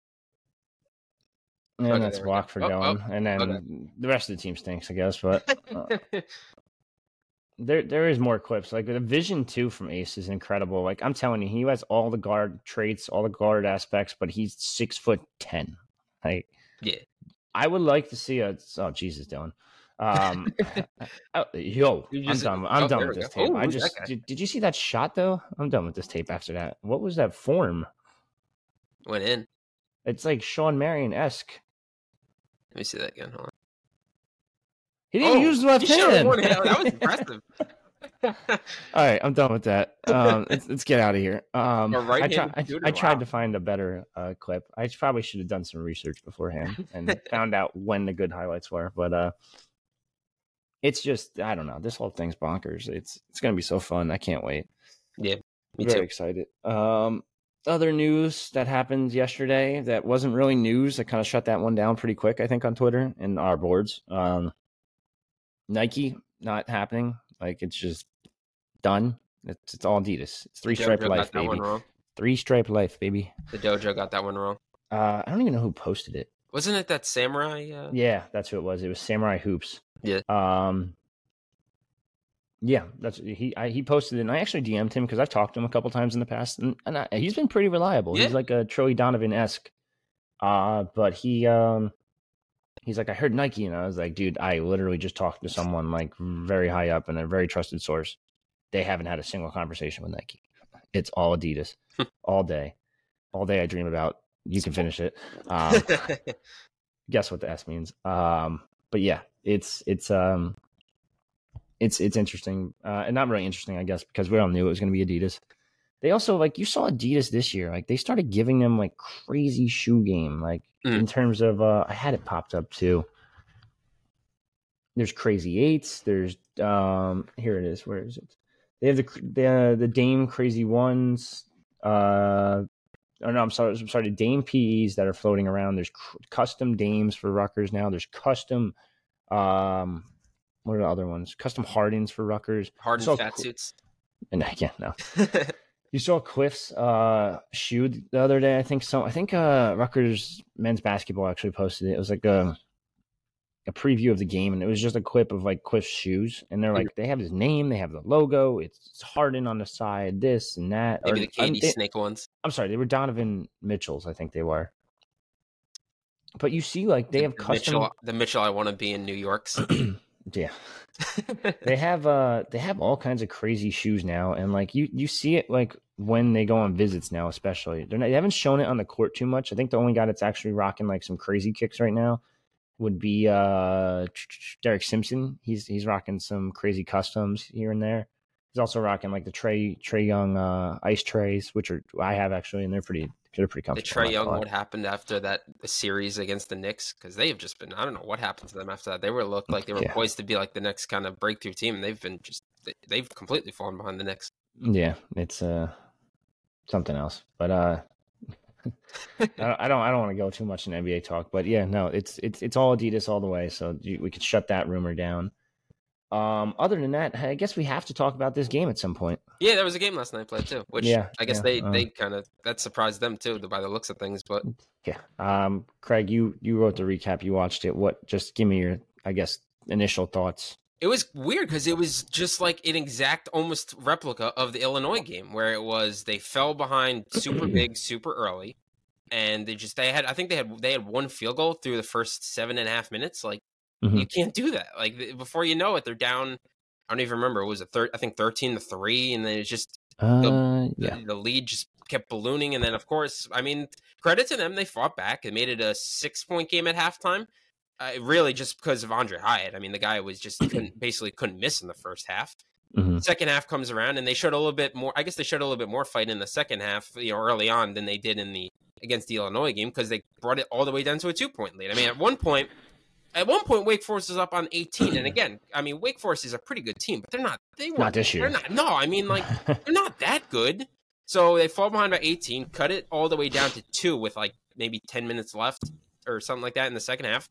and Okay, that's block for Oh, Dylan, and then okay. the rest of the team stinks, I guess. But uh, there there is more clips. Like the vision two from Ace is incredible. Like I'm telling you, he has all the guard traits, all the guard aspects, but he's six foot ten. Like yeah. I would like to see a. Oh Jesus, Dylan. Um, oh, yo, You I'm done. I'm oh, done with this go. tape. Oh, I just did, did. you see that shot though? I'm done with this tape after that. What was that form? Went in. It's like Shawn Marion esque. Let me see that again. Hold on. He didn't Oh, use the left hand. That was impressive. All right, I'm done with that. Um, let's, let's get out of here. Um, I, try, I. I tried to find a better uh, clip. I probably should have done some research beforehand and found out when the good highlights were. But uh, it's just I don't know. This whole thing's bonkers. It's it's gonna be so fun. I can't wait. Yeah, me Very too. excited. Um, other news that happened yesterday that wasn't really news. I kind of shut that one down pretty quick. I think on Twitter and our boards. Um, Nike not happening. Like it's just done. It's it's all Adidas. It's three stripe life, got that one baby. Three stripe life, baby. The dojo got that one wrong. Uh, I don't even know who posted it. Wasn't it that samurai? Uh... Yeah, that's who it was. It was Samurai Hoops. Yeah. Um. Yeah, that's he. I, he posted it, and I actually DM'd him because I've talked to him a couple times in the past, and, and I, he's been pretty reliable. Yeah. He's like a Troy Donovan esque. Uh, but he um, he's like, I heard Nike, and I was like, dude, I literally just talked to someone like very high up and a very trusted source. They haven't had a single conversation with Nike. It's all Adidas, all day, all day. I dream about. You can finish it. Um, guess what the S means. Um, but yeah, it's it's um, it's it's interesting, uh, and not really interesting, I guess, because we all knew it was going to be Adidas. They also like you saw Adidas this year, like they started giving them like crazy shoe game, like Mm. in terms of uh, I had it popped up too. There's crazy eights. There's um here it is. Where is it? They have the the the Dame crazy ones. Uh, oh no, I'm sorry. I'm sorry. The Dame PEs that are floating around. There's cr- custom Dames for Rutgers now. There's custom. Um, what are the other ones? Custom Hardens for Rutgers. Hard So and fat suits. And yeah, no. You saw Cliff's uh shoe the other day. I think so. I think uh Rutgers men's basketball actually posted it. It was like a a preview of the game, and it was just a clip of like Cliff's shoes, and they're like they have his name, they have the logo, it's Harden on the side, this and that. Maybe Or- the I'm, they- snake ones. I'm sorry, they were Donovan Mitchell's. I think they were. But you see, like they The- have custom. Mitchell, the Mitchell I want to be in New York's. yeah, they have uh they have all kinds of crazy shoes now and like you you see it like when they go on visits now especially. They're not, they haven't shown it on the court too much. I think the only guy that's actually rocking like some crazy kicks right now would be uh derek simpson. He's he's rocking some crazy customs here and there. He's also rocking like the trey Trae Young uh ice trays which are i have actually and they're pretty they're pretty the comfortable Trae Young, what happened after that series against the Knicks? Because they have just been, I don't know what happened to them after that. They were looked like they were Yeah. poised to be like the next kind of breakthrough team, and they've been just, they- they've completely fallen behind the Knicks. Yeah, it's uh something else. But uh I I don't I don't want to go too much in NBA talk, but yeah, no, it's it's it's all Adidas all the way, so we could shut that rumor down. Um other than that, I guess we have to talk about this game at some point. Yeah, there was a game last night played too, which Yeah, I guess yeah, they uh. they kind of that surprised them too by the looks of things. But Yeah. Um Craig, you you wrote the recap, you watched it. What just give me your I guess initial thoughts. it was weird because it was just like an exact almost replica of the Illinois game where it was they fell behind super big super early, and they just they had I think they had they had one field goal through the first seven and a half minutes. Like Mhm. you can't do that. Like before you know it, they're down. I don't even remember. It was a third. I think thirteen to three, and then it's just Uh the, yeah. the lead just kept ballooning. And then, of course, I mean, credit to them, they fought back. and made it a six point game at halftime. Uh, really, just because of Aundre Hyatt. I mean, the guy was just couldn't, basically couldn't miss in the first half. Mhm. Second half comes around, and they showed a little bit more. I guess they showed a little bit more fight in the second half, you know, early on than they did in the against the Illinois game because they brought it all the way down to a two point lead. I mean, at one point. At one point, Wake Forest is up on 18, and again, I mean, Wake Forest is a pretty good team, but they're not. They were Not this year. They're not. No, I mean, like they're not that good. So they fall behind by 18, cut it all the way down to two with like maybe 10 minutes left or something like that in the second half.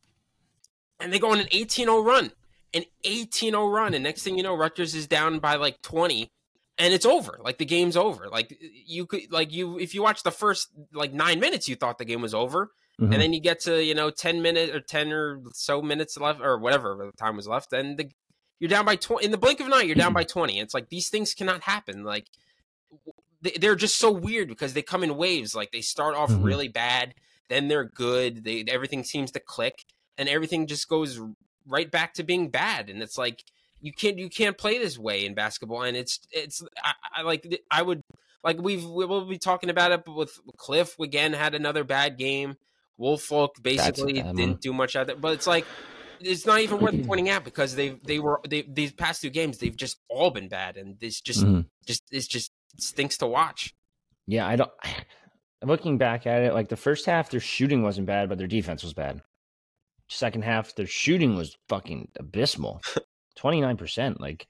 And they go on an 18 0 run. An 18 0 run. And next thing you know, Rutgers is down by like 20 and it's over. Like the game's over. Like you could, like you, if you watch the first like nine minutes, you thought the game was over. Mhm. And then you get to, you know, 10 minutes or 10 or so minutes left or whatever the time was left. And the, you're down by 20 in the blink of an eye, you're down by 20. It's like these things cannot happen. Like they- they're just so weird because they come in waves. Like they start off Mhm. really bad, then they're good. They everything seems to click, and everything just goes right back to being bad. And it's like you can't you can't play this way in basketball. And it's it's I, I like I would like we've we'll be talking about it but with Cliff again had another bad game. Woolfolk basically bad didn't do much out there, but it's like it's not even worth pointing out because they they were they these past two games they've just all been bad and this just Mhm. just it's just stinks to watch. Yeah, I don't. Looking back at it, like the first half, their shooting wasn't bad, but their defense was bad. Second half, their shooting was fucking abysmal, twenty nine percent. Like,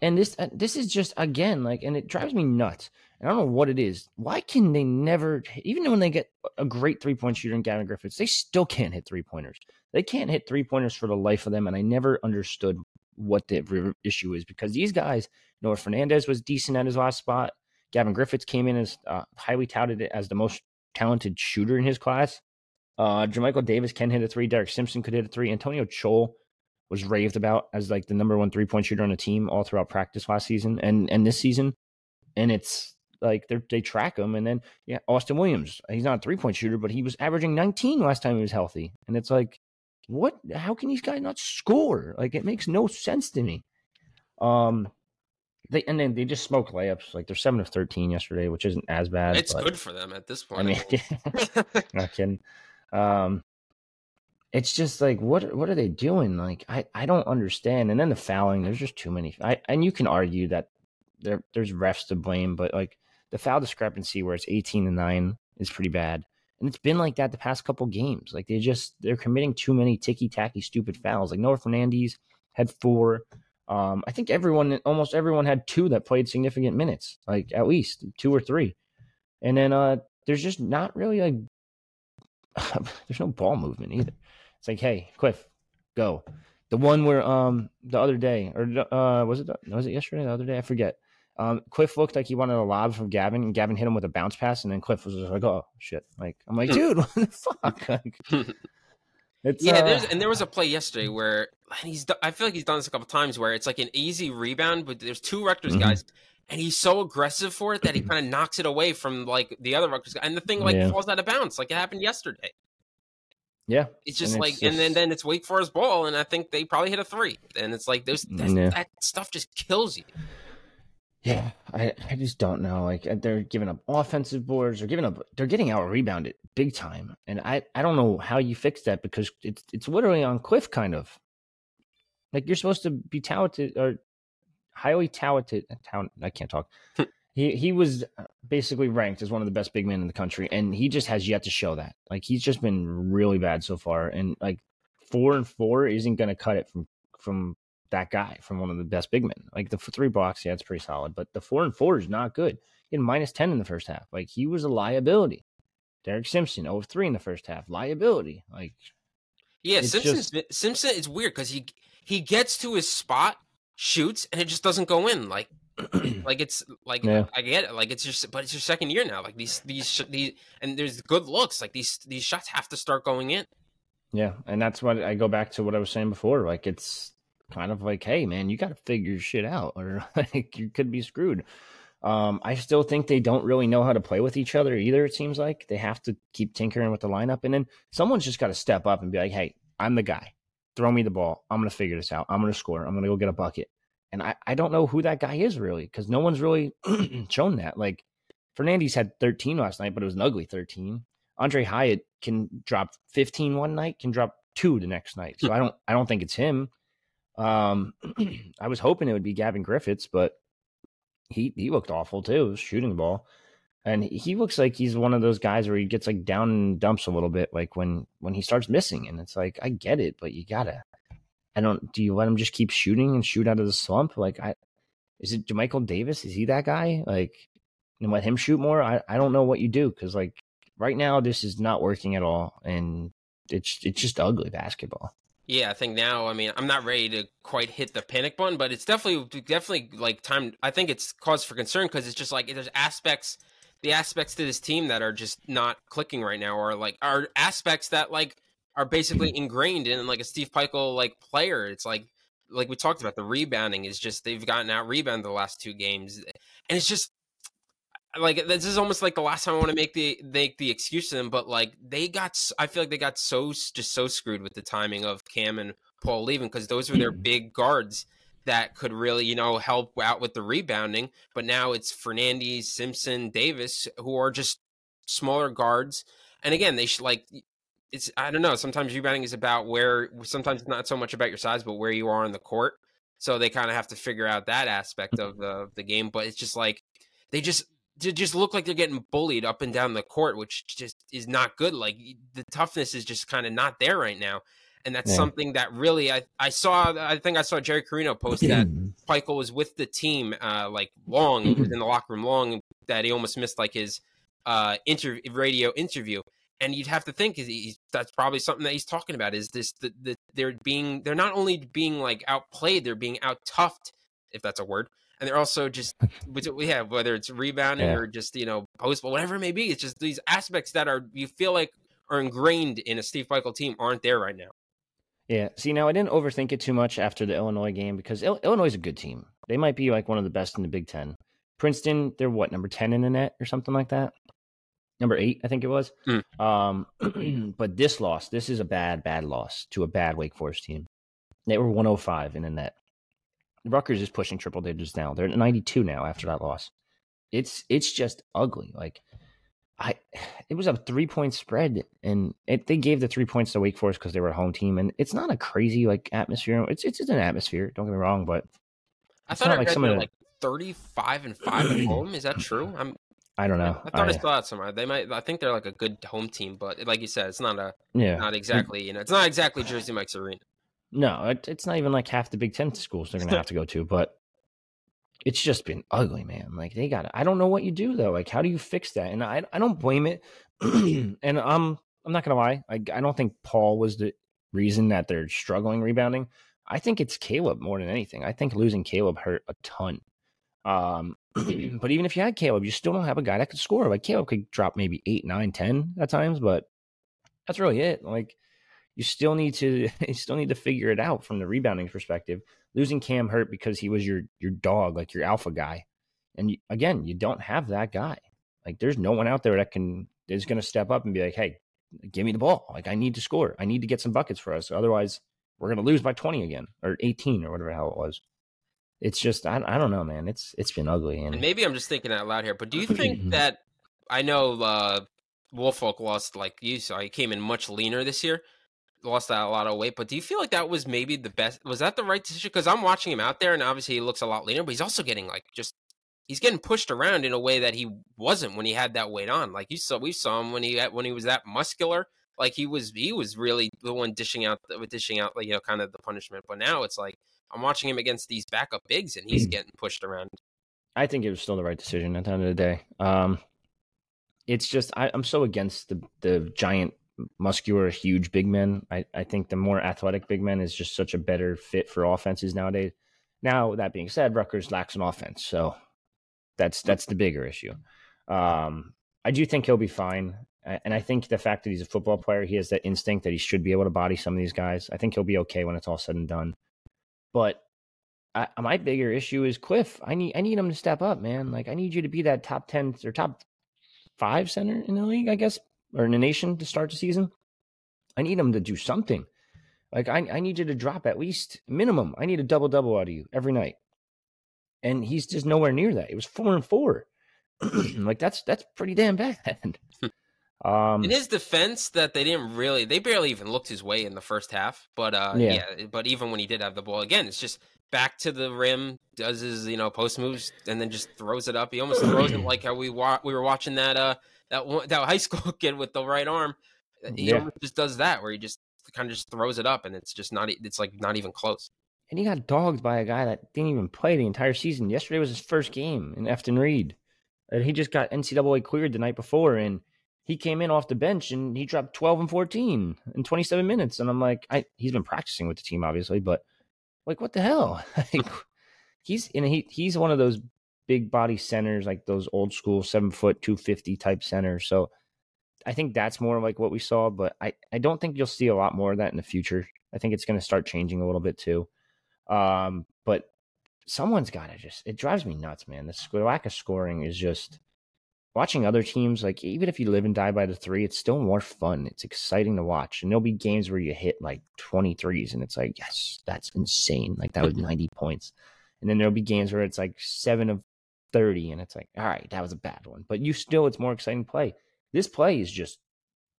and this uh, this is just again like, and it drives me nuts. And I don't know what it is. Why can they never, even when they get a great three point shooter in Gavin Griffiths, they still can't hit three pointers. They can't hit three pointers for the life of them. And I never understood what the issue is because these guys, Noah Fernandes was decent at his last spot. Gavin Griffiths came in as uh, highly touted as the most talented shooter in his class. Uh, Jamichael Davis can hit a three. Derek Simpson could hit a three. Antonio Chol was raved about as like the number one three point shooter on the team all throughout practice last season and and this season, and it's like they they track him, and then yeah, Austin Williams, he's not a three point shooter, but he was averaging 19 last time he was healthy, and it's like, what? How can these guys not score? Like it makes no sense to me. Um, they and then they just smoke layups. Like they're seven of 13 yesterday, which isn't as bad. It's but, good for them at this point. I mean, not kidding. Um, it's just like what what are they doing? Like I I don't understand. And then the fouling, there's just too many. I and you can argue that there there's refs to blame, but like the foul discrepancy where it's 18 to 9 is pretty bad. And it's been like that the past couple games. Like they just they're committing too many ticky tacky stupid fouls. Like Noah Fernandes had four. Um, I think everyone almost everyone had two that played significant minutes, like at least two or three. And then uh there's just not really like there's no ball movement either. It's like, hey, Cliff, go. The one where um the other day or uh was it was it yesterday the other day I forget um, Cliff looked like he wanted a lob from Gavin, and Gavin hit him with a bounce pass, and then Cliff was like, "Oh shit!" Like I'm like, dude, what the fuck? Like, it's, yeah, uh, there's and there was a play yesterday where he's. I feel like he's done this a couple times where it's like an easy rebound, but there's two Rutgers mm-hmm. guys, and he's so aggressive for it that he kind of knocks it away from like the other Rutgers guy, and the thing like yeah. falls out of bounds, like it happened yesterday. Yeah, it's just and like, it's just... and then then it's Wake Forest ball, and I think they probably hit a three, and it's like those yeah. that stuff just kills you. Yeah, I, I just don't know. Like uh, they're giving up offensive boards, they're giving up, they're getting out rebounded big time, and I I don't know how you fix that because it's it's literally on Cliff kind of. Like you're supposed to be talented or highly talented. Uh, talent, I can't talk. he he was uh, basically ranked as one of the best big men in the country, and he just has yet to show that. Like he's just been really bad so far, and like four and four isn't going to cut it from from that guy from one of the best big men. Like the three blocks, yeah, it's pretty solid, but the four and four is not good. He had minus 10 in the first half. Like he was a liability. Derek Simpson, oh over 3 in the first half. Liability. Like, yeah, Simpson, just... Simpson is weird because he he gets to his spot, shoots, and it just doesn't go in. Like, like it's like yeah. I get it. Like it's just, but it's your second year now. Like these these these, and there's good looks. Like these these shots have to start going in. Yeah, and that's what I go back to what I was saying before. Like it's kind of like, hey, man, you got to figure shit out, or like you could be screwed. Um, I still think they don't really know how to play with each other either. It seems like they have to keep tinkering with the lineup, and then someone's just got to step up and be like, "Hey, I'm the guy. Throw me the ball. I'm gonna figure this out. I'm gonna score. I'm gonna go get a bucket." And I, I don't know who that guy is really because no one's really shown that. Like Fernandes had 13 last night, but it was an ugly 13. Aundre Hyatt can drop 15 one night, can drop two the next night. So I don't I don't think it's him. Um, I was hoping it would be Gavin Griffiths, but he he looked awful too, shooting the ball. And he looks like he's one of those guys where he gets like down and dumps a little bit, like when when he starts missing. And it's like I get it, but you gotta. I don't. Do you let him just keep shooting and shoot out of the slump? Like I, is it Michael Davis? Is he that guy? Like, and let him shoot more? I I don't know what you do because like right now this is not working at all, and it's it's just ugly basketball. Yeah, I think now. I mean, I'm not ready to quite hit the panic button, but it's definitely definitely like time. I think it's cause for concern because it's just like there's aspects, the aspects to this team that are just not clicking right now, or like are aspects that like are basically ingrained in like a Steve Pikiell like player. It's like like we talked about the rebounding is just they've gotten out rebounded the last two games, and it's just like this is almost like the last time I want to make the make the excuse to them, but like they got, I feel like they got so just so screwed with the timing of Cam and Paul leaving because those were their mm. big guards that could really you know help out with the rebounding. But now it's Fernandes, Simpson, Davis who are just smaller guards, and again they should like it's I don't know. Sometimes rebounding is about where sometimes it's not so much about your size, but where you are on the court. So they kind of have to figure out that aspect of the the game. But it's just like they just to just look like they're getting bullied up and down the court, which just is not good. Like the toughness is just kind of not there right now. And that's yeah. something that really I, I saw. I think I saw Jerry Carino post that Pikiell was with the team uh, like long, he was in the locker room long, that he almost missed like his uh, interview, radio interview. And you'd have to think is that's probably something that he's talking about. Is this the, the they're being they're not only being like outplayed, they're being out toughed, if that's a word, and they're also just we have whether it's rebounding yeah. or just you know post whatever it may be it's just these aspects that are you feel like are ingrained in a Steve Pikiell team aren't there right now Yeah. See, now I didn't overthink it too much after the Illinois game because Il- Illinois is a good team. They might be like one of the best in the Big Ten. Princeton, they're what number ten in the net or something like that. Number eight, I think it was. Mm. Um, but this loss, this is a bad, bad loss to a bad Wake Forest team. They were 105 in the net. Rutgers is pushing triple digits now. They're at 92 now after that loss. It's it's just ugly. Like I, it was a three point spread, and it, they gave the three points to Wake Forest because they were a home team, and it's not a crazy like atmosphere. It's it's, it's an atmosphere. Don't get me wrong, but I thought I like some of the- like thirty-five and five at home. Is that true? I'm. I don't know. I thought I, I- saw it somewhere. They might. I think they're like a good home team, but like you said, it's not a yeah, not exactly. You know, it's not exactly Jersey Mike's arena. No, it, it's not even like half the Big Ten schools they're gonna have to go to, but it's just been ugly, man. Like they got. I don't know what you do though. Like how do you fix that? And I I don't blame it. and I'm I'm not gonna lie. I I don't think Paul was the reason that they're struggling rebounding. I think it's Caleb more than anything. I think losing Caleb hurt a ton. Um, but even if you had Caleb, you still don't have a guy that could score. Like Caleb could drop maybe eight, nine, ten at times, but that's really it. Like you still need to you still need to figure it out from the rebounding perspective. Losing Cam hurt because he was your your dog, like your alpha guy, and you, again, you don't have that guy. Like there's no one out there that can is going to step up and be like, hey, give me the ball. Like I need to score. I need to get some buckets for us. Otherwise, we're going to lose by 20 again or 18 or whatever the hell it was. It's just I, I don't know, man. It's it's been ugly and And maybe I'm just thinking out loud here, but do you think that I know uh Woolfolk lost like you saw he came in much leaner this year, lost that a lot of weight, but do you feel like that was maybe the best was that the right decision? Because I'm watching him out there and obviously he looks a lot leaner, but he's also getting like just he's getting pushed around in a way that he wasn't when he had that weight on. Like you saw we saw him when he when he was that muscular. Like he was he was really the one dishing out the dishing out like you know kind of the punishment. But now it's like I'm watching him against these backup bigs and he's getting pushed around. I think it was still the right decision at the end of the day. Um, it's just I, I'm so against the the giant, muscular, huge big men. I, I think the more athletic big men is just such a better fit for offenses nowadays. Now that being said, Rutgers lacks an offense, so that's that's the bigger issue. Um, I do think he'll be fine, and I think the fact that he's a football player, he has that instinct that he should be able to body some of these guys. I think he'll be okay when it's all said and done. But I, my bigger issue is Cliff. I need I need him to step up, man. Like I need you to be that top ten or top five center in the league, I guess, or in the nation to start the season. I need him to do something. Like I I need you to drop at least minimum. I need a double double out of you every night. And he's just nowhere near that. It was four and four. like that's that's pretty damn bad. um In his defense, that they didn't really, they barely even looked his way in the first half. But uh, Yeah. yeah. but even when he did have the ball, again, it's just back to the rim, does his you know post moves, and then just throws it up. He almost throws it like how we wa- we were watching that uh that one, that high school kid with the right arm. Uh, he Yeah. almost just does that where he just kind of just throws it up, and it's just not, it's like not even close. and he got dogged by a guy that didn't even play the entire season. Yesterday was his first game in Efton Reid. And he just got NCAA cleared the night before, and he came in off the bench and he dropped 12 and 14 in 27 minutes. And I'm like, I, he's been practicing with the team, obviously, but like, what the hell? like, he's and he he's one of those big body centers, like those old school seven foot, 250 type centers. So I think that's more like what we saw, but I, I don't think you'll see a lot more of that in the future. I think it's going to start changing a little bit too. Um, but someone's got to just, it drives me nuts, man. The lack of scoring is just watching other teams. Like, even if you live and die by the three, it's still more fun. It's exciting to watch. And there'll be games where you hit like 23s and it's like, yes, that's insane. Like, that was 90 points. And then there'll be games where it's like seven of 30 and it's like, all right, that was a bad one. But you still, it's more exciting play. This play is just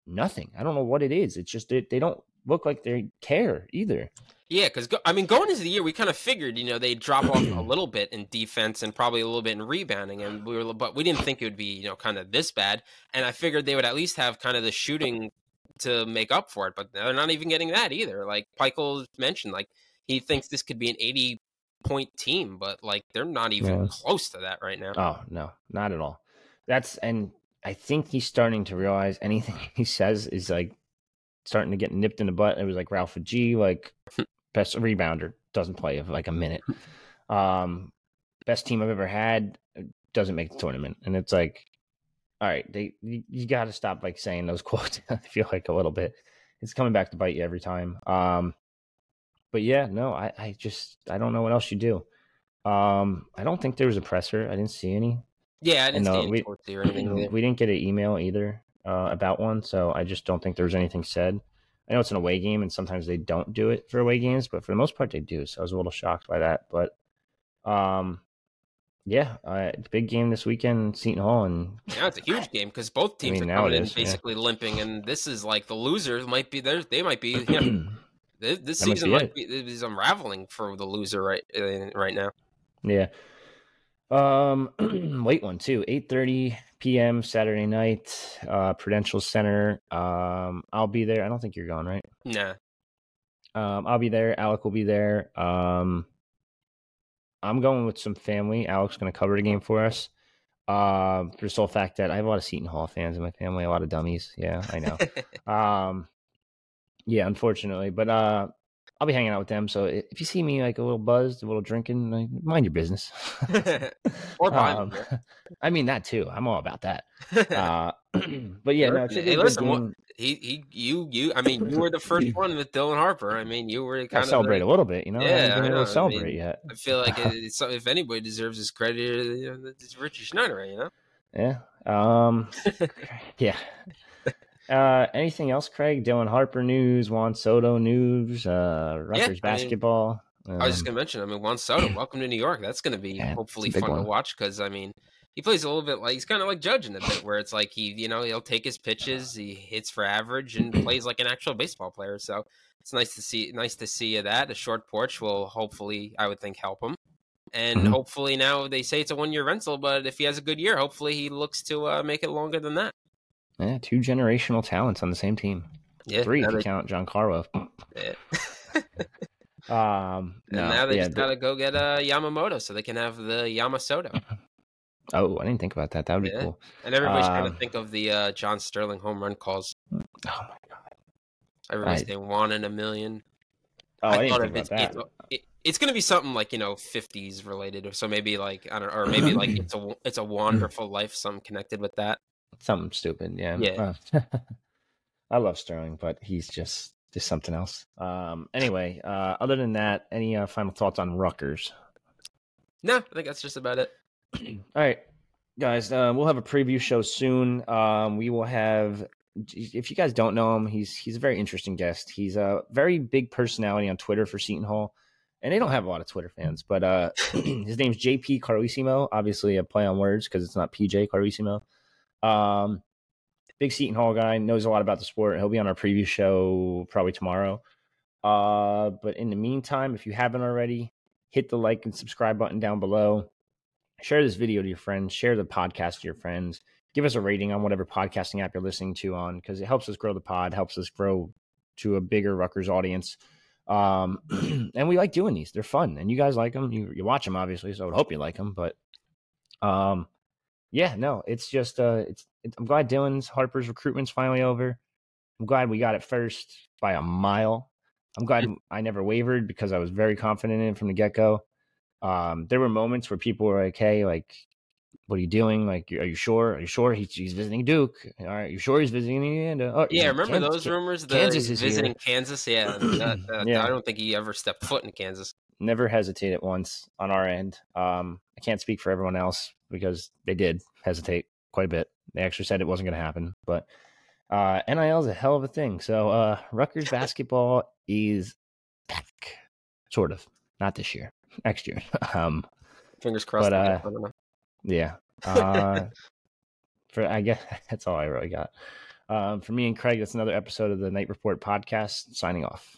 nothing. I don't know what it is. It's just, they, they don't look like they care either. Yeah, because I mean, going into the year, we kind of figured, you know, they'd drop off a little bit in defense and probably a little bit in rebounding, and we were, but we didn't think it would be, you know, kind of this bad. And I figured they would at least have kind of the shooting to make up for it, but they're not even getting that either. Like Pikiell mentioned, like he thinks this could be an eighty point team, but like they're not even Yeah. close to that right now. Oh no, not at all. That's and I think he's starting to realize anything he says is like starting to get nipped in the butt. It was like Ralph G, like best rebounder, doesn't play of like a minute. Um, best team I've ever had doesn't make the tournament, and it's like, all right, they you, you got to stop like saying those quotes. I feel like a little bit. It's coming back to bite you every time. Um, but yeah, no, I, I just I don't know what else you do. Um, I don't think there was a presser. I didn't see any. Yeah, I didn't And, uh, see we- any torture or anything. we didn't get an email either uh, about one, so I just don't think there was anything said. I know it's an away game, and sometimes they don't do it for away games, but for the most part, they do. So I was a little shocked by that. But, um, yeah, uh, big game this weekend, Seton Hall, and Yeah, it's a huge game because both teams mean, are now coming in is, yeah. basically limping, and this is like the losers might be there. They might be. You know, this, this season might be is unraveling for the loser right uh, right now. yeah. Um, late one too, eight thirty p.m. Saturday night, uh, Prudential Center. Um, I'll be there. I don't think you're going, right? Nah, Um, I'll be there. Alec will be there. Um, I'm going with some family. Alec's going to cover the game for us. Um, for the sole fact that I have a lot of Seton Hall fans in my family, a lot of dummies. Yeah, I know. um, yeah, unfortunately, but uh, I'll be hanging out with them. So if you see me like a little buzzed, a little drinking, like, mind your business. or Um. I mean that too. I'm all about that. Uh, but yeah, no, Hey, listen, what- he he you you. I mean, you were the first one with Dylan Harper. I mean, you were I kind of celebrate a little bit, you know. I Yeah, I been know, to I celebrate mean, yet. I feel like it's, if anybody deserves this credit, it's Richie Schnyderite. You know. Yeah. Um. yeah. Uh, anything else, Craig? Dylan Harper news, Juan Soto news, uh, Rutgers I mean, basketball. I was just Um, gonna mention. I mean, Juan Soto, welcome to New York. That's gonna be Yeah, hopefully a fun to watch because I mean, he plays a little bit like he's kind of like judging a bit, where it's like he, you know, he'll take his pitches, he hits for average, and plays like an actual baseball player. So it's nice to see, nice to see that. The short porch will hopefully, I would think, help him. And Mhm. hopefully now they say it's a one year rental, but if he has a good year, hopefully he looks to uh, make it longer than that. Yeah, two generational talents on the same team. Yeah, Three if you they- count Giancarlo. yeah. Um. And No, now they yeah, just gotta go get uh, Yamamoto so they can have the Yamasoto. oh, I didn't think about that. That would be cool. And everybody's trying Um, to think of the uh, John Sterling home run calls. Oh my god. Everybody's I- saying one in a million. Oh, I, didn't thought think of that. It, it, it's going to be something like you know 50s related, or so maybe like I don't, or maybe like it's a it's a wonderful life, something connected with that. Something stupid. Yeah. Yeah. Uh, I love Sterling, but he's just just something else. Um. Anyway, uh, other than that, any uh, final thoughts on Rutgers? No, I think that's just about it. All right, guys, uh, we'll have a preview show soon. Um, we will have. If you guys don't know him, he's he's a very interesting guest. He's a very big personality on Twitter for Seton Hall, and they don't have a lot of Twitter fans. But uh, his name's JP Carlesimo. Obviously, a play on words because it's not PJ Carlesimo. Um, big Seton Hall guy knows a lot about the sport. He'll be on our preview show probably tomorrow. Uh, but in the meantime, if you haven't already, hit the like and subscribe button down below share this video to your friends, share the podcast to your friends, give us a rating on whatever podcasting app you're listening to on because it helps us grow the pod, helps us grow to a bigger Rutgers audience. Um, and we like doing these; they're fun, and you guys like them. You you watch them, obviously, so I would hope you like them. But, um, yeah, no, it's just uh, it's, it's I'm glad Dylan's Harper's recruitment's finally over. I'm glad we got it first by a mile. I'm glad I never wavered because I was very confident in it from the get go um, there were moments where people were like, "Hey, like, what are you doing? Like, are you sure? Are you sure he's, he's visiting Duke? All right, you sure he's visiting Indiana? Oh, Yeah, remember Kansas- those rumors? Kansas is here. visiting Kansas. Yeah, Yeah. I don't think he ever stepped foot in Kansas. Never hesitated once on our end. Um, I can't speak for everyone else because they did hesitate quite a bit. They actually said it wasn't going to happen, but uh, NIL is a hell of a thing. So uh, Rutgers basketball is back, sort of. Not this year, next year. um, Fingers crossed. But, I uh, don't know. Yeah. Uh, for I guess that's all I really got. Um, for me and Craig, that's another episode of the Knight Report podcast. Signing off.